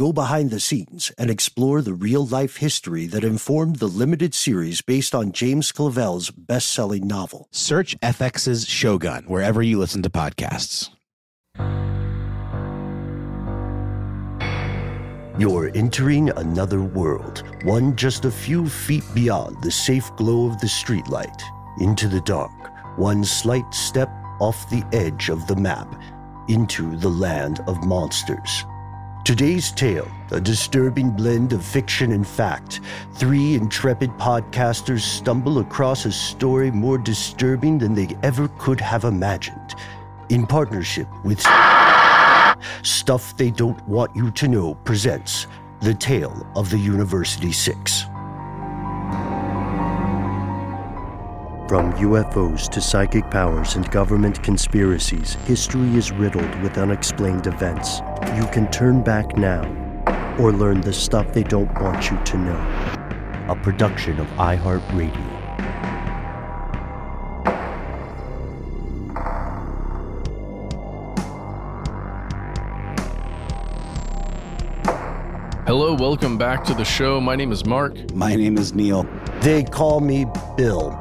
go behind the scenes, and explore the real life history that informed the limited series based on James Clavell's best selling novel. Search FX's Shogun wherever you listen to podcasts. You're entering another world, one just a few feet beyond the safe glow of the streetlight. Into the dark, one slight step off the edge of the map, into the land of monsters. Today's tale, a disturbing blend of fiction and fact. Three intrepid podcasters stumble across a story more disturbing than they ever could have imagined. In partnership with Stuff They Don't Want You to Know presents The Tale of the University Six. From UFOs to psychic powers and government conspiracies, history is riddled with unexplained events. You can turn back now or learn the stuff they don't want you to know. A production of iHeartRadio. Hello, welcome back to the show. My name is Mark. My name is Neil. They call me Bill.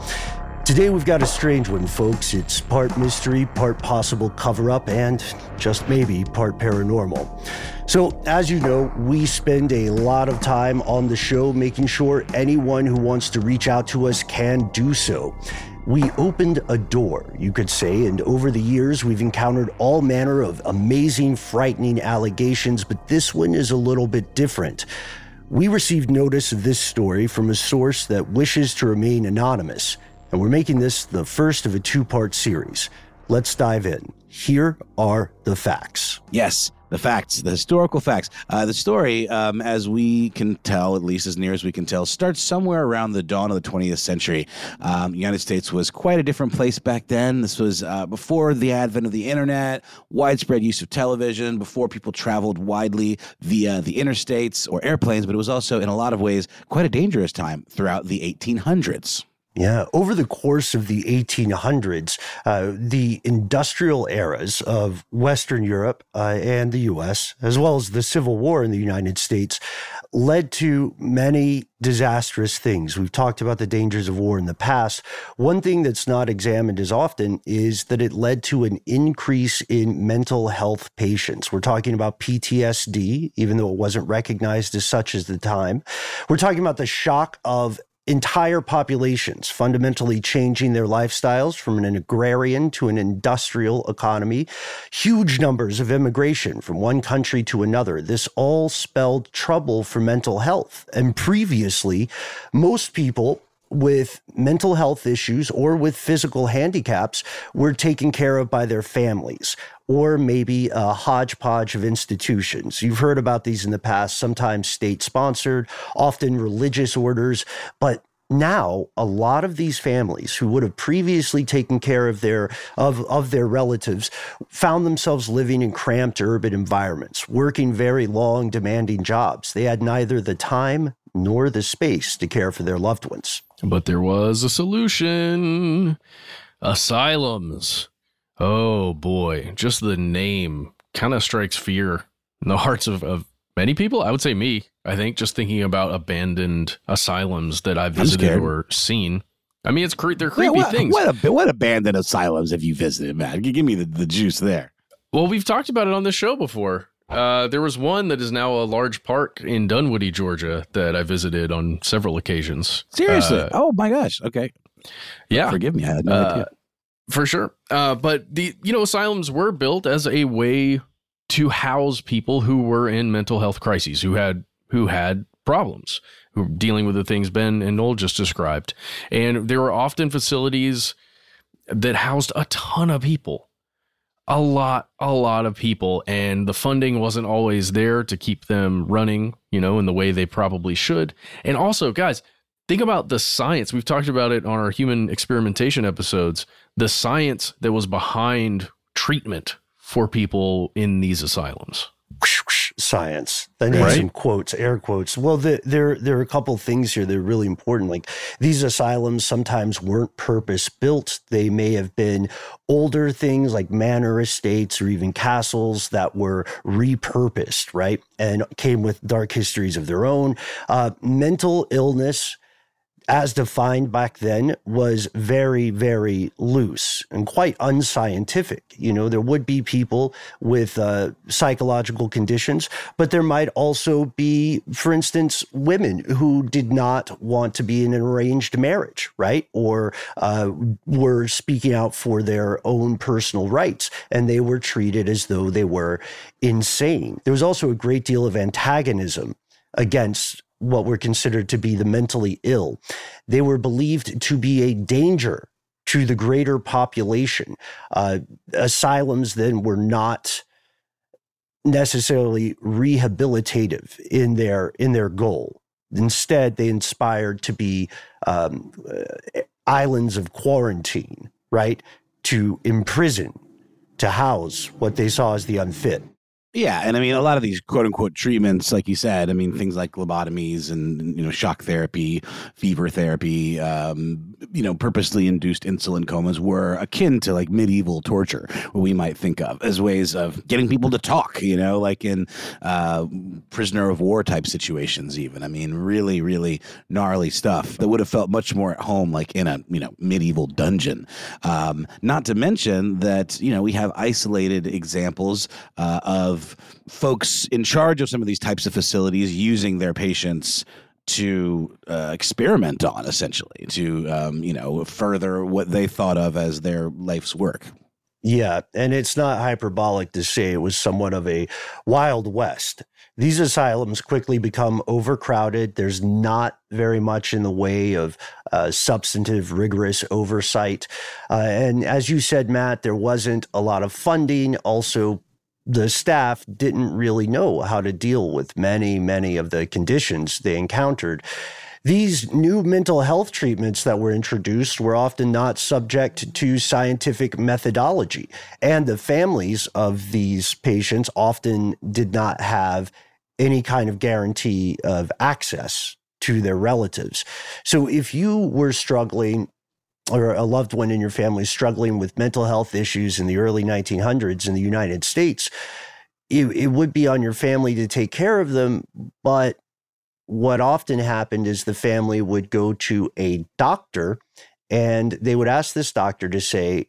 Today we've got a strange one, folks. It's part mystery, part possible cover up, and just maybe part paranormal. So, as you know, we spend a lot of time on the show making sure anyone who wants to reach out to us can do so. We opened a door, you could say, and over the years we've encountered all manner of amazing, frightening allegations, but this one is a little bit different. We received notice of this story from a source that wishes to remain anonymous, and we're making this the first of a two part series. Let's dive in. Here are the facts. Yes, the facts, the historical facts. Uh, the story, um, as we can tell, at least as near as we can tell, starts somewhere around the dawn of the 20th century. Um, the United States was quite a different place back then. This was uh, before the advent of the internet, widespread use of television, before people traveled widely via the interstates or airplanes, but it was also, in a lot of ways, quite a dangerous time throughout the 1800s. Yeah, over the course of the 1800s, uh, the industrial eras of Western Europe uh, and the US, as well as the Civil War in the United States, led to many disastrous things. We've talked about the dangers of war in the past. One thing that's not examined as often is that it led to an increase in mental health patients. We're talking about PTSD, even though it wasn't recognized as such at the time. We're talking about the shock of entire populations fundamentally changing their lifestyles from an agrarian to an industrial economy, huge numbers of immigration from one country to another. This all spelled trouble for mental health. And previously, most people with mental health issues or with physical handicaps were taken care of by their families or maybe a hodgepodge of institutions. You've heard about these in the past, sometimes state sponsored, often religious orders, but now a lot of these families who would have previously taken care of their of, of their relatives found themselves living in cramped urban environments working very long demanding jobs. They had neither the time nor the space to care for their loved ones. But there was a solution. Asylums oh boy just the name kind of strikes fear in the hearts of, of many people i would say me I think just thinking about abandoned asylums that I've visited or seen. I mean, it's cre- they're creepy yeah, what, things. What, what abandoned asylums have you visited, man? Give me the, the juice there. Well, we've talked about it on the show before. Uh, there was one that is now a large park in Dunwoody, Georgia, that I visited on several occasions. Seriously? Uh, oh my gosh. Okay. Yeah. Forgive me. I had no uh, idea. For sure. Uh, but the you know asylums were built as a way to house people who were in mental health crises, who had who had problems, who were dealing with the things Ben and Noel just described. And there were often facilities that housed a ton of people. A lot, a lot of people, and the funding wasn't always there to keep them running, you know, in the way they probably should. And also, guys, think about the science. We've talked about it on our human experimentation episodes. The science that was behind treatment for people in these asylums science. I need right. some quotes, air quotes. Well, the, there there are a couple things here that are really important. Like these asylums sometimes weren't purpose built. They may have been older things like manor estates or even castles that were repurposed, right, and came with dark histories of their own. Uh, mental illness as defined back then was very, very loose and quite unscientific. You know, there would be people with uh, psychological conditions, but there might also be, for instance, women who did not want to be in an arranged marriage, right? Or uh, were speaking out for their own personal rights, and they were treated as though they were insane. There was also a great deal of antagonism against what were considered to be the mentally ill. They were believed to be a danger to the greater population. Uh, asylums then were not necessarily rehabilitative in their in their goal. Instead, they inspired to be um, uh, islands of quarantine, right? To imprison, to house what they saw as the unfit. Yeah, and I mean a lot of these quote unquote treatments, like you said, I mean things like lobotomies and you know shock therapy, fever therapy, um, you know purposely induced insulin comas were akin to like medieval torture, what we might think of as ways of getting people to talk. You know, like in uh, prisoner of war type situations. Even I mean, really, really gnarly stuff that would have felt much more at home, like in a you know medieval dungeon. Um, not to mention that you know we have isolated examples uh, of of folks in charge of some of these types of facilities using their patients to uh, experiment on, essentially, to um, you know further what they thought of as their life's work. Yeah, and it's not hyperbolic to say it was somewhat of a wild west. These asylums quickly become overcrowded. There's not very much in the way of uh, substantive, rigorous oversight. Uh, and as you said, Matt, there wasn't a lot of funding. Also, the staff didn't really know how to deal with many, many of the conditions they encountered. These new mental health treatments that were introduced were often not subject to scientific methodology, and the families of these patients often did not have any kind of guarantee of access to their relatives. So if you were struggling or a loved one in your family struggling with mental health issues in the early 1900s in the United States, it, it would be on your family to take care of them. But what often happened is the family would go to a doctor and they would ask this doctor to say,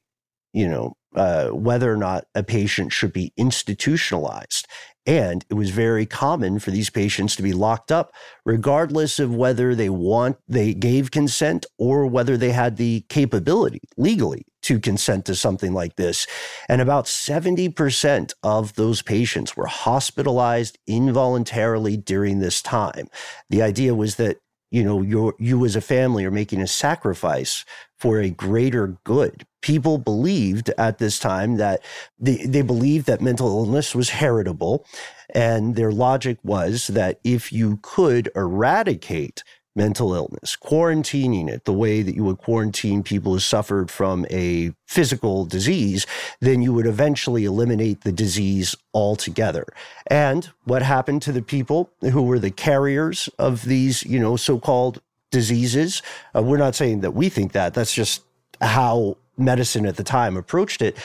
you know, uh, whether or not a patient should be institutionalized. And it was very common for these patients to be locked up, regardless of whether they want they gave consent or whether they had the capability legally to consent to something like this. And about 70% of those patients were hospitalized involuntarily during this time. The idea was that you know you you as a family are making a sacrifice for a greater good people believed at this time that they, they believed that mental illness was heritable and their logic was that if you could eradicate mental illness, quarantining it the way that you would quarantine people who suffered from a physical disease, then you would eventually eliminate the disease altogether. And what happened to the people who were the carriers of these, you know, so-called diseases? Uh, we're not saying that we think that. That's just how medicine at the time approached it.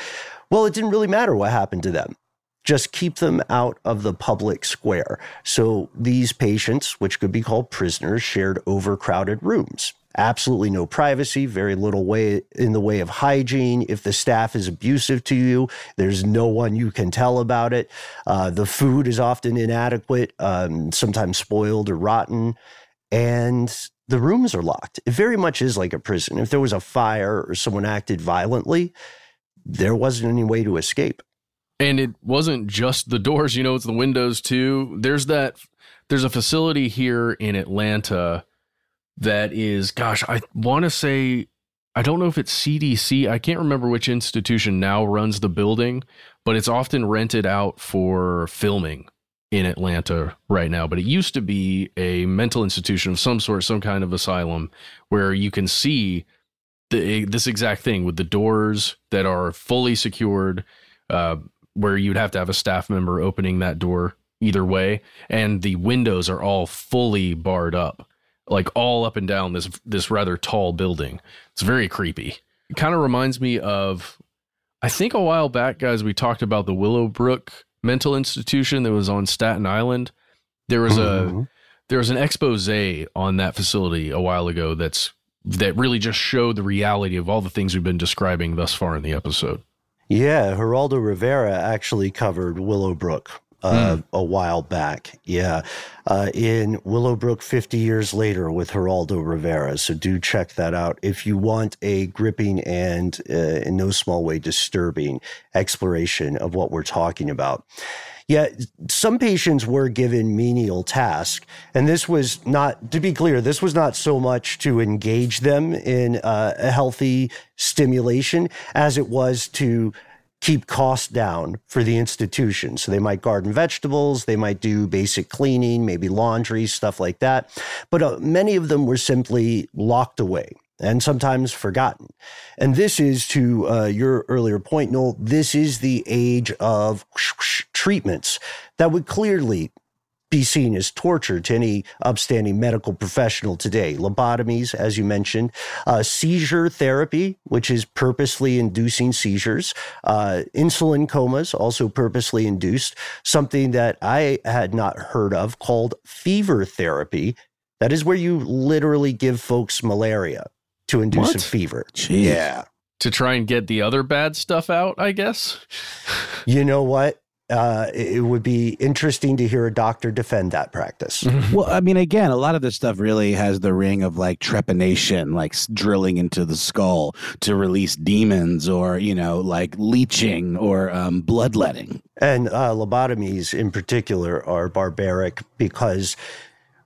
Well, it didn't really matter what happened to them just keep them out of the public square. So these patients, which could be called prisoners, shared overcrowded rooms. Absolutely no privacy, very little way in the way of hygiene. If the staff is abusive to you, there's no one you can tell about it. Uh, the food is often inadequate, um, sometimes spoiled or rotten, and the rooms are locked. It very much is like a prison. If there was a fire or someone acted violently, there wasn't any way to escape and it wasn't just the doors you know it's the windows too there's that there's a facility here in atlanta that is gosh i want to say i don't know if it's cdc i can't remember which institution now runs the building but it's often rented out for filming in atlanta right now but it used to be a mental institution of some sort some kind of asylum where you can see the, this exact thing with the doors that are fully secured, uh, where you'd have to have a staff member opening that door either way, and the windows are all fully barred up, like all up and down this this rather tall building. It's very creepy. It kind of reminds me of, I think a while back, guys, we talked about the Willowbrook mental institution that was on Staten Island. There was mm-hmm. a there was an expose on that facility a while ago that's that really just showed the reality of all the things we've been describing thus far in the episode. Yeah, Geraldo Rivera actually covered Willowbrook uh, mm. a while back. Yeah. Uh, in Willowbrook 50 years later with Geraldo Rivera. So do check that out if you want a gripping and uh, in no small way disturbing exploration of what we're talking about. Yeah, some patients were given menial tasks, and this was not, to be clear, this was not so much to engage them in uh, a healthy stimulation as it was to keep costs down for the institution. So they might garden vegetables, they might do basic cleaning, maybe laundry, stuff like that. But uh, many of them were simply locked away and sometimes forgotten. And this is to uh, your earlier point, Noel, this is the age of treatments that would clearly be seen as torture to any upstanding medical professional today. Lobotomies, as you mentioned, uh, seizure therapy, which is purposely inducing seizures, uh, insulin comas, also purposely induced, something that I had not heard of called fever therapy. That is where you literally give folks malaria to induce what? a fever. Jeez. Yeah. To try and get the other bad stuff out, I guess. you know what? Uh, it would be interesting to hear a doctor defend that practice. well, I mean, again, a lot of this stuff really has the ring of like trepanation, like drilling into the skull to release demons, or you know, like leeching or um, bloodletting. And uh, lobotomies, in particular, are barbaric because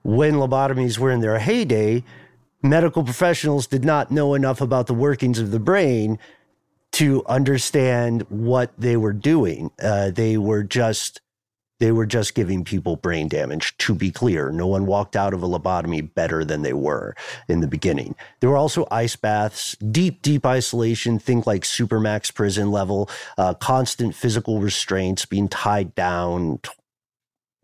when lobotomies were in their heyday, medical professionals did not know enough about the workings of the brain to understand what they were doing. Uh, they were just they were just giving people brain damage. To be clear, no one walked out of a lobotomy better than they were in the beginning. There were also ice baths, deep, deep isolation. Think like supermax prison level, uh, constant physical restraints, being tied down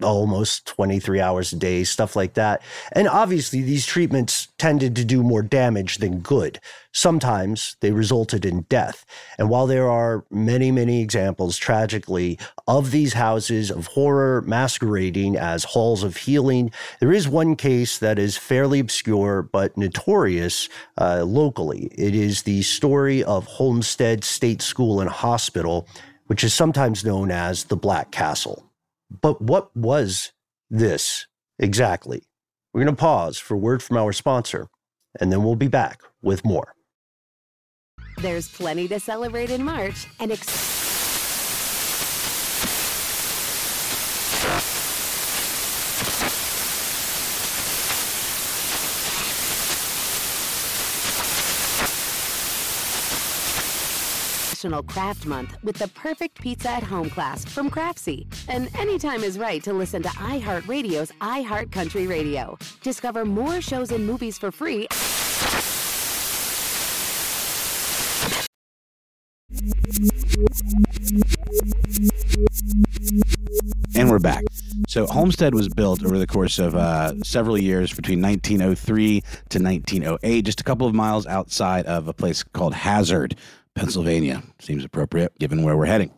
almost 23 hours a day, stuff like that. And obviously, these treatments tended to do more damage than good. Sometimes they resulted in death. And while there are many, many examples, tragically, of these houses of horror masquerading as halls of healing, there is one case that is fairly obscure but notorious uh, locally. It is the story of Homestead State School and Hospital, which is sometimes known as the Black Castle. But what was this exactly? We're going to pause for word from our sponsor, and then we'll be back with more. There's plenty to celebrate in March and. Ex- National Craft Month with the perfect pizza at home class from Craftsy. And anytime is right to listen to iHeartRadio's iHeartCountry Radio. Discover more shows and movies for free. And we're back. So Homestead was built over the course of uh, several years between 1903 to 1908, just a couple of miles outside of a place called Hazard, Pennsylvania seems appropriate given where we're heading.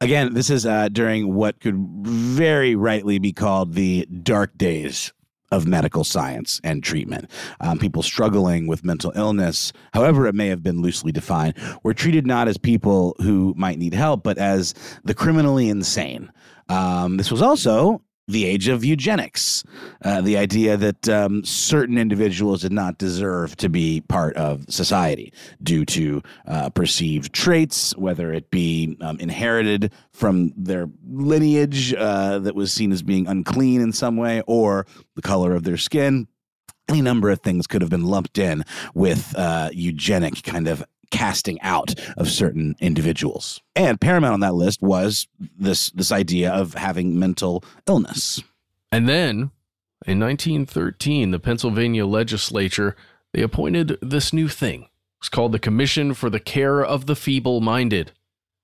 Again, this is uh, during what could very rightly be called the dark days of medical science and treatment. Um, people struggling with mental illness, however it may have been loosely defined, were treated not as people who might need help, but as the criminally insane. Um, this was also the age of eugenics, uh, the idea that um, certain individuals did not deserve to be part of society due to uh, perceived traits, whether it be um, inherited from their lineage uh, that was seen as being unclean in some way, or the color of their skin. Any number of things could have been lumped in with uh, eugenic kind of casting out of certain individuals. And paramount on that list was this this idea of having mental illness. And then in 1913, the Pennsylvania legislature they appointed this new thing It's called the Commission for the Care of the Feeble Minded,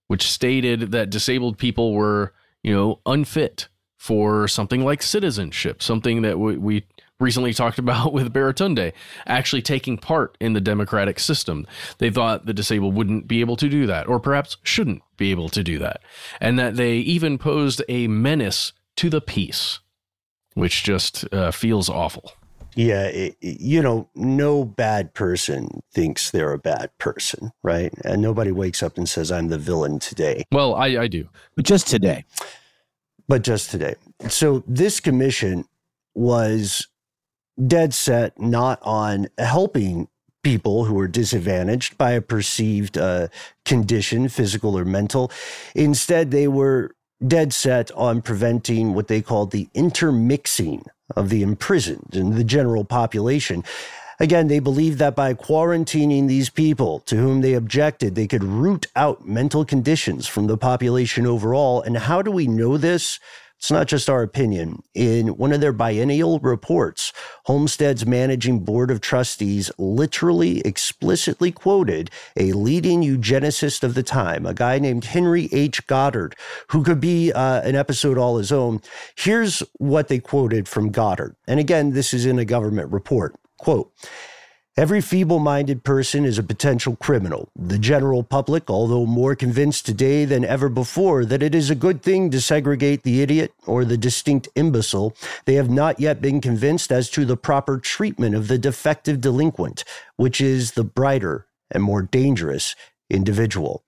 which stated that disabled people were, you know, unfit for something like citizenship, something that we, we recently talked about with Baratunde, actually taking part in the democratic system. They thought the disabled wouldn't be able to do that, or perhaps shouldn't be able to do that, and that they even posed a menace to the peace, which just uh, feels awful. Yeah, it, you know, no bad person thinks they're a bad person, right? And nobody wakes up and says, I'm the villain today. Well, I, I do. But just today. But just today. So this commission was dead set not on helping people who are disadvantaged by a perceived uh, condition, physical or mental. Instead, they were dead set on preventing what they called the intermixing of the imprisoned and the general population. Again, they believed that by quarantining these people to whom they objected, they could root out mental conditions from the population overall. And how do we know this? It's not just our opinion. In one of their biennial reports, Homestead's managing board of trustees literally explicitly quoted a leading eugenicist of the time, a guy named Henry H. Goddard, who could be uh, an episode all his own. Here's what they quoted from Goddard. And again, this is in a government report. Quote, Every feeble minded person is a potential criminal. The general public, although more convinced today than ever before that it is a good thing to segregate the idiot or the distinct imbecile, they have not yet been convinced as to the proper treatment of the defective delinquent, which is the brighter and more dangerous individual.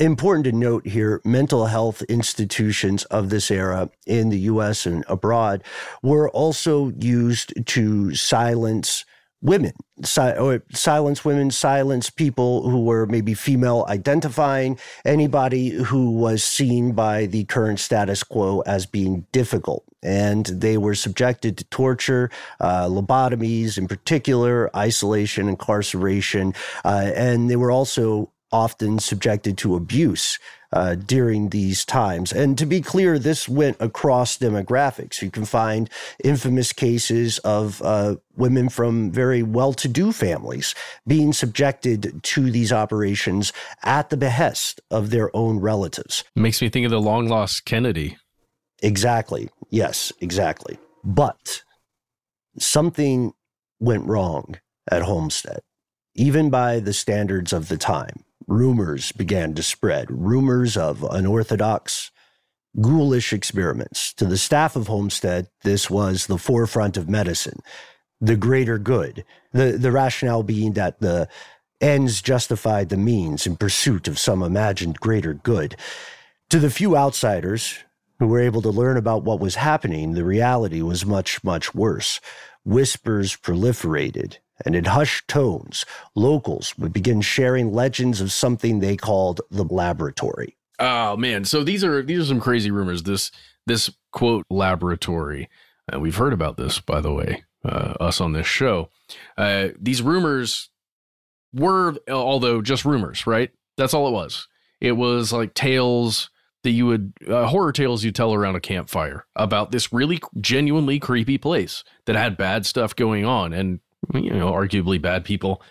Important to note here mental health institutions of this era in the US and abroad were also used to silence women, si- silence women, silence people who were maybe female identifying, anybody who was seen by the current status quo as being difficult. And they were subjected to torture, uh, lobotomies in particular, isolation, incarceration, uh, and they were also often subjected to abuse uh, during these times. And to be clear, this went across demographics. You can find infamous cases of uh, women from very well to do families being subjected to these operations at the behest of their own relatives. Makes me think of the long lost Kennedy. Exactly. Yes, exactly. But something went wrong at Homestead, even by the standards of the time rumors began to spread rumors of unorthodox, ghoulish experiments. To the staff of Homestead, this was the forefront of medicine, the greater good, the, the rationale being that the ends justified the means in pursuit of some imagined greater good. To the few outsiders who were able to learn about what was happening, the reality was much, much worse. Whispers proliferated, and in hushed tones, locals would begin sharing legends of something they called the laboratory. Oh man, so these are these are some crazy rumors. This this quote laboratory, and uh, we've heard about this by the way, uh, us on this show. Uh, these rumors were, although just rumors, right? That's all it was. It was like tales that you would uh, horror tales you tell around a campfire about this really genuinely creepy place that had bad stuff going on and you know, arguably bad people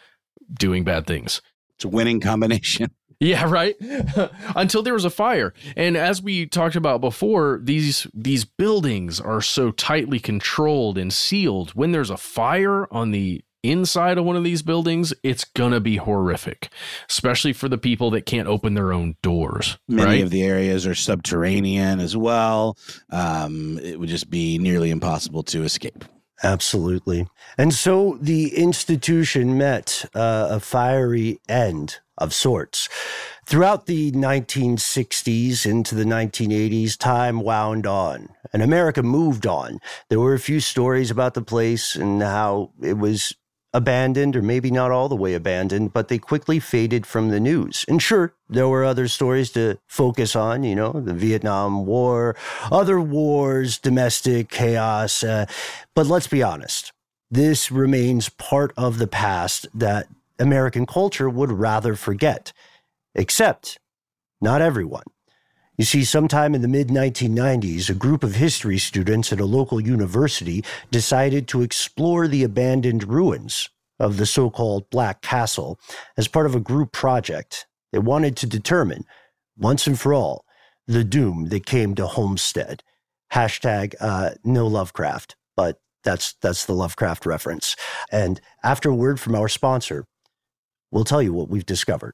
doing bad things. It's a winning combination. Yeah, right. Until there was a fire. And as we talked about before, these these buildings are so tightly controlled and sealed. When there's a fire on the inside of one of these buildings, it's gonna be horrific, especially for the people that can't open their own doors. Many right? of the areas are subterranean as well. Um, it would just be nearly impossible to escape. Absolutely. And so the institution met uh, a fiery end of sorts. Throughout the 1960s into the 1980s, time wound on and America moved on. There were a few stories about the place and how it was abandoned, or maybe not all the way abandoned, but they quickly faded from the news. And sure, there were other stories to focus on, you know, the Vietnam War, other wars, domestic chaos. Uh, but let's be honest, this remains part of the past that American culture would rather forget, except not everyone. You see, sometime in the mid 1990s, a group of history students at a local university decided to explore the abandoned ruins of the so called Black Castle as part of a group project. They wanted to determine, once and for all, the doom that came to Homestead. Hashtag uh, no Lovecraft, but that's that's the Lovecraft reference. And after a word from our sponsor, we'll tell you what we've discovered.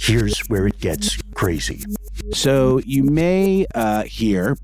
Here's where it gets crazy. So you may uh, hear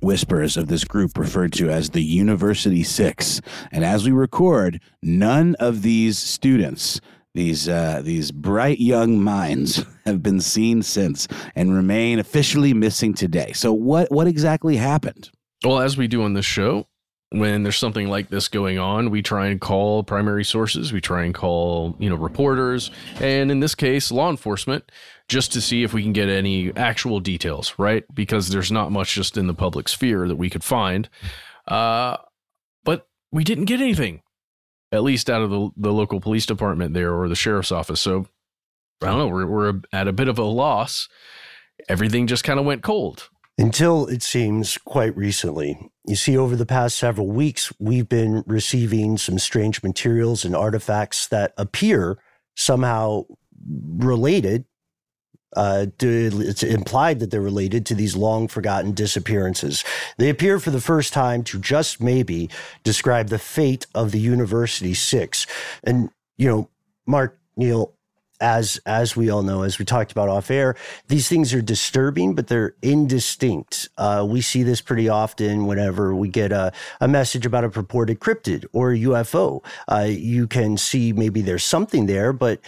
whispers of this group referred to as the University Six. And as we record, none of these students, these uh, these bright young minds, have been seen since and remain officially missing today. So what what exactly happened? Well, as we do on this show, when there's something like this going on, we try and call primary sources, we try and call, you know, reporters, and in this case, law enforcement just to see if we can get any actual details, right? Because there's not much just in the public sphere that we could find. Uh, but we didn't get anything, at least out of the, the local police department there or the sheriff's office. So I don't know, we're, we're at a bit of a loss. Everything just kind of went cold. Until it seems quite recently. You see, over the past several weeks, we've been receiving some strange materials and artifacts that appear somehow related uh, it's implied that they're related to these long forgotten disappearances. They appear for the first time to just maybe describe the fate of the University Six. And, you know, Mark, Neil, as as we all know, as we talked about off air, these things are disturbing, but they're indistinct. Uh, we see this pretty often whenever we get a, a message about a purported cryptid or UFO. Uh, you can see maybe there's something there, but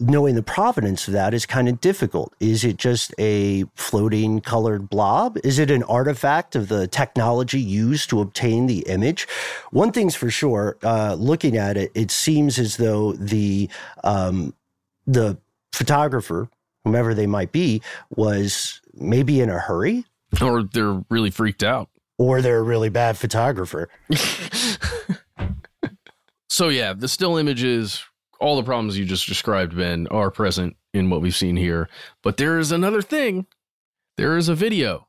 knowing the provenance of that is kind of difficult. Is it just a floating colored blob? Is it an artifact of the technology used to obtain the image? One thing's for sure, uh, looking at it, it seems as though the um, the photographer, whomever they might be, was maybe in a hurry, or they're really freaked out, or they're a really bad photographer. so yeah, the still images all the problems you just described, Ben, are present in what we've seen here. But there is another thing. There is a video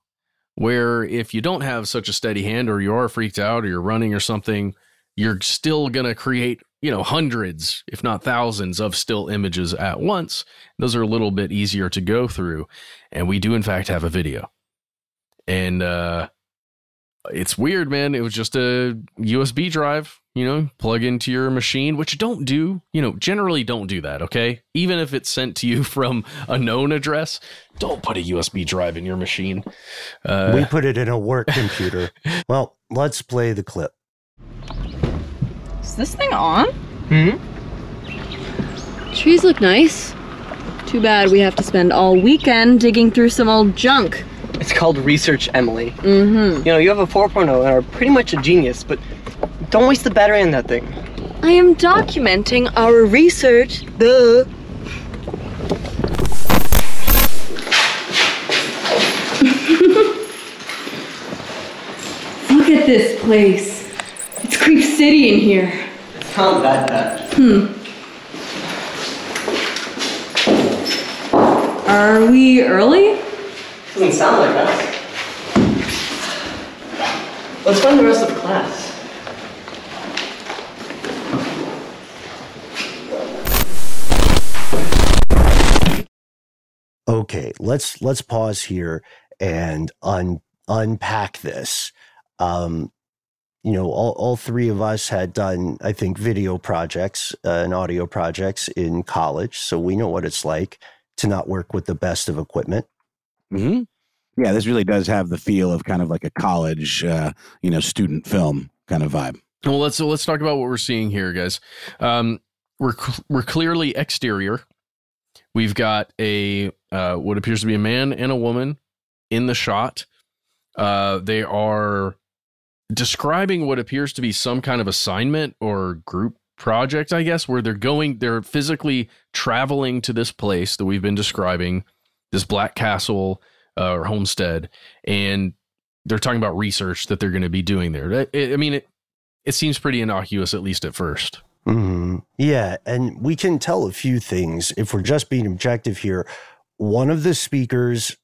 where if you don't have such a steady hand or you are freaked out or you're running or something, you're still going to create, you know, hundreds, if not thousands of still images at once. Those are a little bit easier to go through. And we do, in fact, have a video. And uh, it's weird, man. It was just a USB drive you know, plug into your machine, which don't do, you know, generally don't do that, okay? Even if it's sent to you from a known address, don't put a USB drive in your machine. Uh, we put it in a work computer. well, let's play the clip. Is this thing on? Hmm? Trees look nice. Too bad we have to spend all weekend digging through some old junk. It's called research, Emily. Mm-hmm. You know, you have a 4.0 and are pretty much a genius, but don't waste the battery on that thing. I am documenting our research. Duh. Look at this place. It's Creep City in here. It's not that bad. Hmm. Are we early? Doesn't sound like that. Let's find the rest of the class. okay, let's let's pause here and un, unpack this. Um, you know, all, all three of us had done, I think, video projects uh, and audio projects in college, so we know what it's like to not work with the best of equipment. hmm Yeah, this really does have the feel of kind of like a college, uh, you know, student film kind of vibe. Well, let's so let's talk about what we're seeing here, guys. Um, we're we're clearly exterior. We've got a uh, what appears to be a man and a woman in the shot. Uh, they are describing what appears to be some kind of assignment or group project, I guess, where they're going, they're physically traveling to this place that we've been describing, this Black Castle uh, or homestead, and they're talking about research that they're going to be doing there. I mean, it, it seems pretty innocuous, at least at 1st mm-hmm. Yeah. And we can tell a few things if we're just being objective here. One of the speakers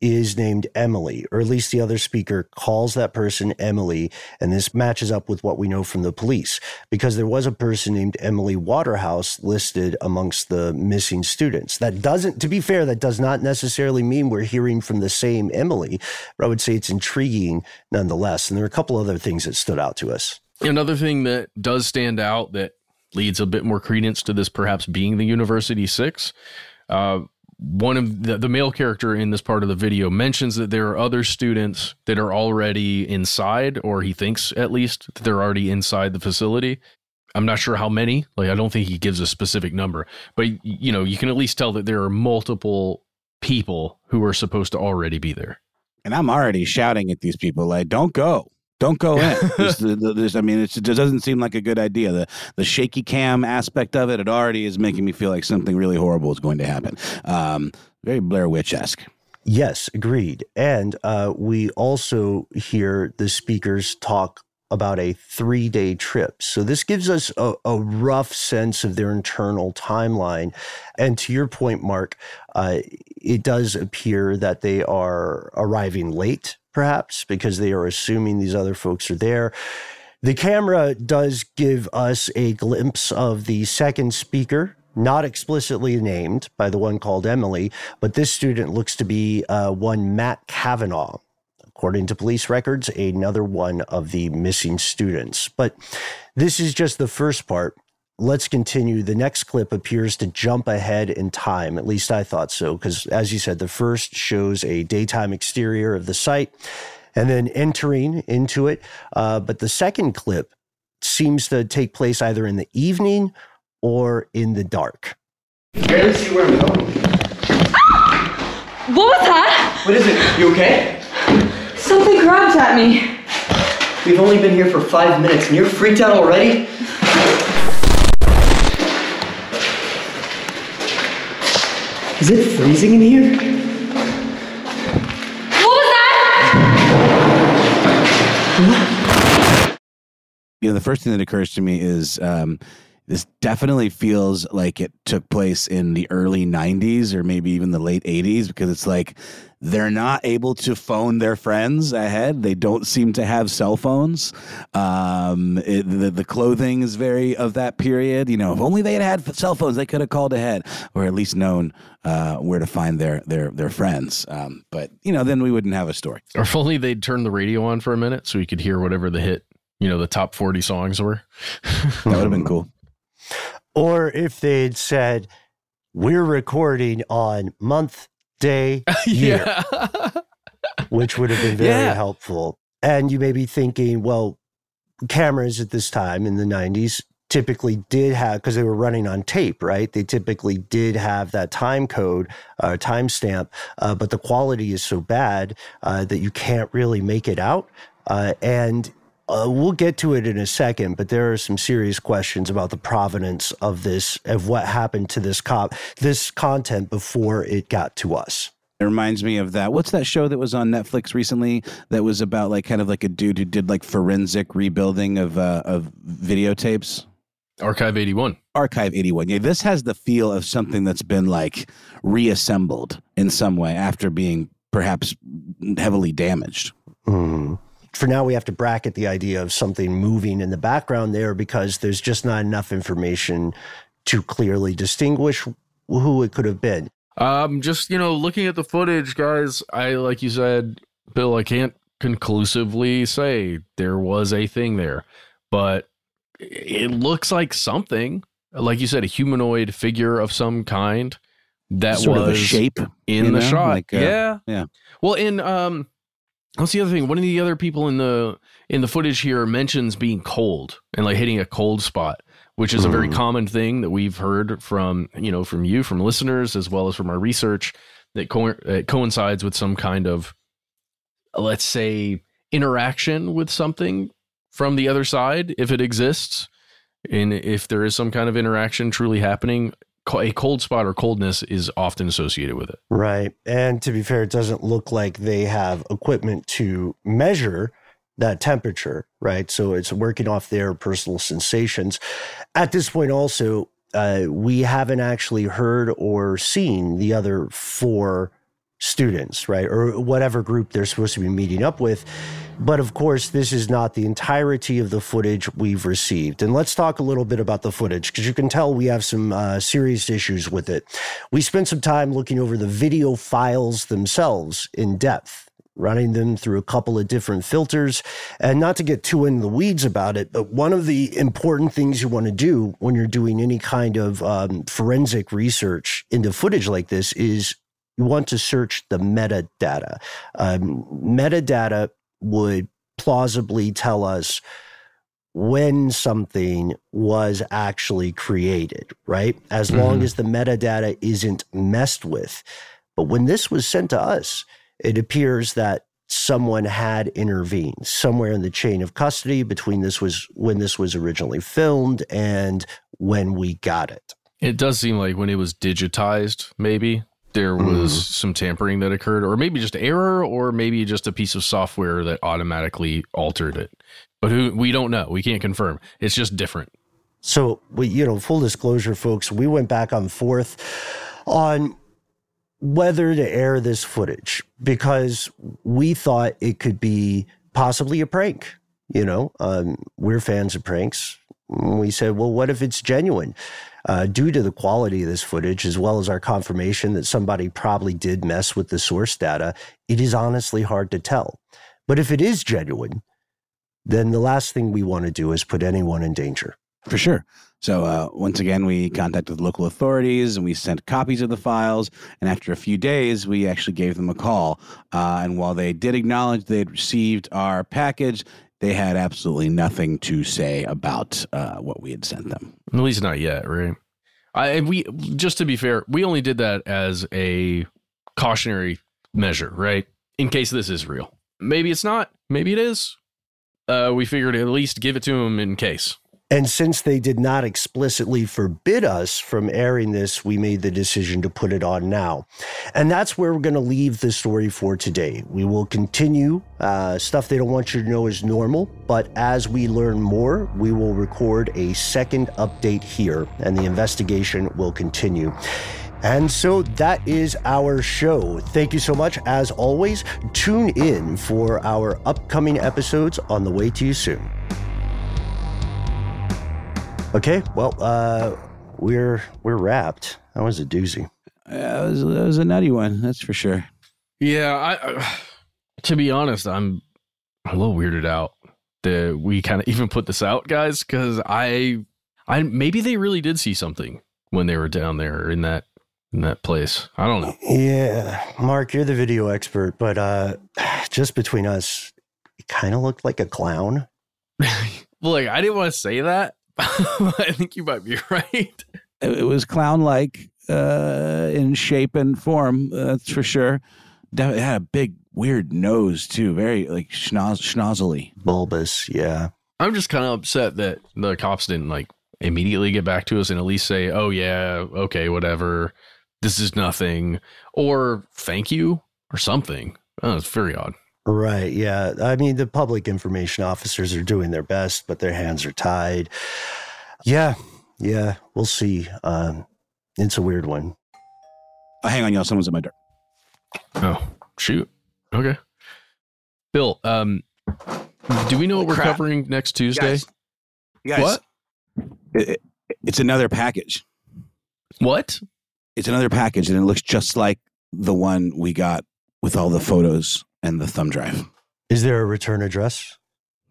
is named Emily, or at least the other speaker calls that person Emily. And this matches up with what we know from the police because there was a person named Emily Waterhouse listed amongst the missing students. That doesn't, to be fair, that does not necessarily mean we're hearing from the same Emily, but I would say it's intriguing nonetheless. And there are a couple other things that stood out to us. Another thing that does stand out that leads a bit more credence to this perhaps being the University Six. Uh, one of the, the male character in this part of the video mentions that there are other students that are already inside, or he thinks at least that they're already inside the facility. I'm not sure how many. Like, I don't think he gives a specific number, but you know, you can at least tell that there are multiple people who are supposed to already be there. And I'm already shouting at these people, like, don't go. Don't go in. There's, there's, I mean, it doesn't seem like a good idea. The the shaky cam aspect of it, it already is making me feel like something really horrible is going to happen. Um, very Blair Witch esque. Yes, agreed. And uh, we also hear the speakers talk about a three day trip. So this gives us a, a, rough sense of their internal timeline. And to your point, Mark, uh, it does appear that they are arriving late perhaps, because they are assuming these other folks are there. The camera does give us a glimpse of the second speaker, not explicitly named by the one called Emily, but this student looks to be uh, one Matt Kavanaugh. According to police records, another one of the missing students. But this is just the first part let's continue. The next clip appears to jump ahead in time. At least I thought so, because as you said, the first shows a daytime exterior of the site and then entering into it. Uh, but the second clip seems to take place either in the evening or in the dark. Barely see where I'm going. What was that? What is it? You okay? Something grabbed at me. We've only been here for five minutes and you're freaked out already? Is it freezing in here? What was that? You know, the first thing that occurs to me is um, this definitely feels like it took place in the early 90s or maybe even the late 80s because it's like they're not able to phone their friends ahead. They don't seem to have cell phones. Um, it, the, the clothing is very of that period. You know, if only they had had cell phones, they could have called ahead or at least known uh, where to find their their their friends. Um, but you know, then we wouldn't have a story. Or if only they'd turn the radio on for a minute so we could hear whatever the hit, you know, the top forty songs were. that would have been cool. Or if they'd said, "We're recording on month day year, which would have been very yeah. helpful. And you may be thinking, well, cameras at this time in the 90s typically did have because they were running on tape right they typically did have that time code uh, timestamp uh, but the quality is so bad uh, that you can't really make it out uh, and uh, we'll get to it in a second, but there are some serious questions about the provenance of this, of what happened to this cop, this content before it got to us. It reminds me of that. What's that show that was on Netflix recently that was about like kind of like a dude who did like forensic rebuilding of uh, of videotapes? Archive 81. Archive 81. Yeah, this has the feel of something that's been like reassembled in some way after being perhaps heavily damaged. Mm-hmm for now we have to bracket the idea of something moving in the background there because there's just not enough information to clearly distinguish who it could have been. Um, just you know, looking at the footage, guys, I like you said, Bill, I can't conclusively say there was a thing there, but it looks like something, like you said, a humanoid figure of some kind that sort was of a shape in the know? shot. Like, uh, yeah, yeah. Well, in um, What's the other thing? One of the other people in the in the footage here mentions being cold and like hitting a cold spot, which is mm. a very hmm. common thing that we've heard from you know from you, from listeners, as well as from our research that co- coincides with some kind of let's say, interaction with something from the other side, if it exists, and if there is some kind of interaction truly happening, a cold spot or coldness is often associated with it. Right. And to be fair, it doesn't look like they have equipment to measure that temperature, right? So it's working off their personal sensations. At this point, also, uh, we haven't actually heard or seen the other four students, right? Or whatever group they're supposed to be meeting up with. But of course, this is not the entirety of the footage we've received. And let's talk a little bit about the footage because you can tell we have some uh, serious issues with it. We spent some time looking over the video files themselves in depth running them through a couple of different filters. And not to get too in the weeds about it, but one of the important things you want to do when you're doing any kind of um, forensic research into footage like this is you want to search the metadata. Um, metadata would plausibly tell us when something was actually created, right? As mm-hmm. long as the metadata isn't messed with. But when this was sent to us, it appears that someone had intervened somewhere in the chain of custody between this was when this was originally filmed and when we got it. It does seem like when it was digitized, maybe there was mm. some tampering that occurred, or maybe just error, or maybe just a piece of software that automatically altered it. But who we don't know. We can't confirm. It's just different. So we, you know, full disclosure, folks, we went back on forth on whether to air this footage because we thought it could be possibly a prank. You know, um, we're fans of pranks. We said, well, what if it's genuine? Uh, due to the quality of this footage, as well as our confirmation that somebody probably did mess with the source data, it is honestly hard to tell. But if it is genuine, then the last thing we want to do is put anyone in danger. For sure. So uh, once again, we contacted local authorities and we sent copies of the files. And after a few days, we actually gave them a call. Uh, and while they did acknowledge they'd received our package, they had absolutely nothing to say about uh, what we had sent them. At least not yet, right? I and we just to be fair, we only did that as a cautionary measure, right? In case this is real. Maybe it's not. Maybe it is. Uh, we figured at least give it to them in case. And since they did not explicitly forbid us from airing this, we made the decision to put it on now. And that's where we're going to leave the story for today. We will continue. Uh, stuff they don't want you to know is normal, but as we learn more, we will record a second update here, and the investigation will continue. And so that is our show. Thank you so much. As always, tune in for our upcoming episodes on the way to you soon. Okay, well, uh, we're we're wrapped. That was a doozy. Yeah, that was, that was a nutty one. That's for sure. Yeah, I, uh, to be honest, I'm a little weirded out that we kind of even put this out, guys, because I, I maybe they really did see something when they were down there in that in that place. I don't know. Yeah, Mark, you're the video expert, but uh, just between us, it kind of looked like a clown. like I didn't want to say that I think you might be right. It was clown like uh, in shape and form, that's for sure. It had a big, weird nose, too. Very like schnoz- schnozzly. Bulbous, yeah. I'm just kind of upset that the cops didn't like immediately get back to us and at least say, oh, yeah, okay, whatever. This is nothing. Or thank you or something. Oh, it's very odd. Right. Yeah. I mean, the public information officers are doing their best, but their hands are tied. Yeah. Yeah. We'll see. Um, it's a weird one. Oh, hang on, y'all. Someone's at my door. Oh, shoot. Okay. Bill, um, do we know what we're crap. covering next Tuesday? Guys, guys what? It, it, it's another package. What? It's another package, and it looks just like the one we got with all the photos and the thumb drive. Is there a return address?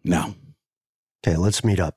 No. Okay, let's meet up.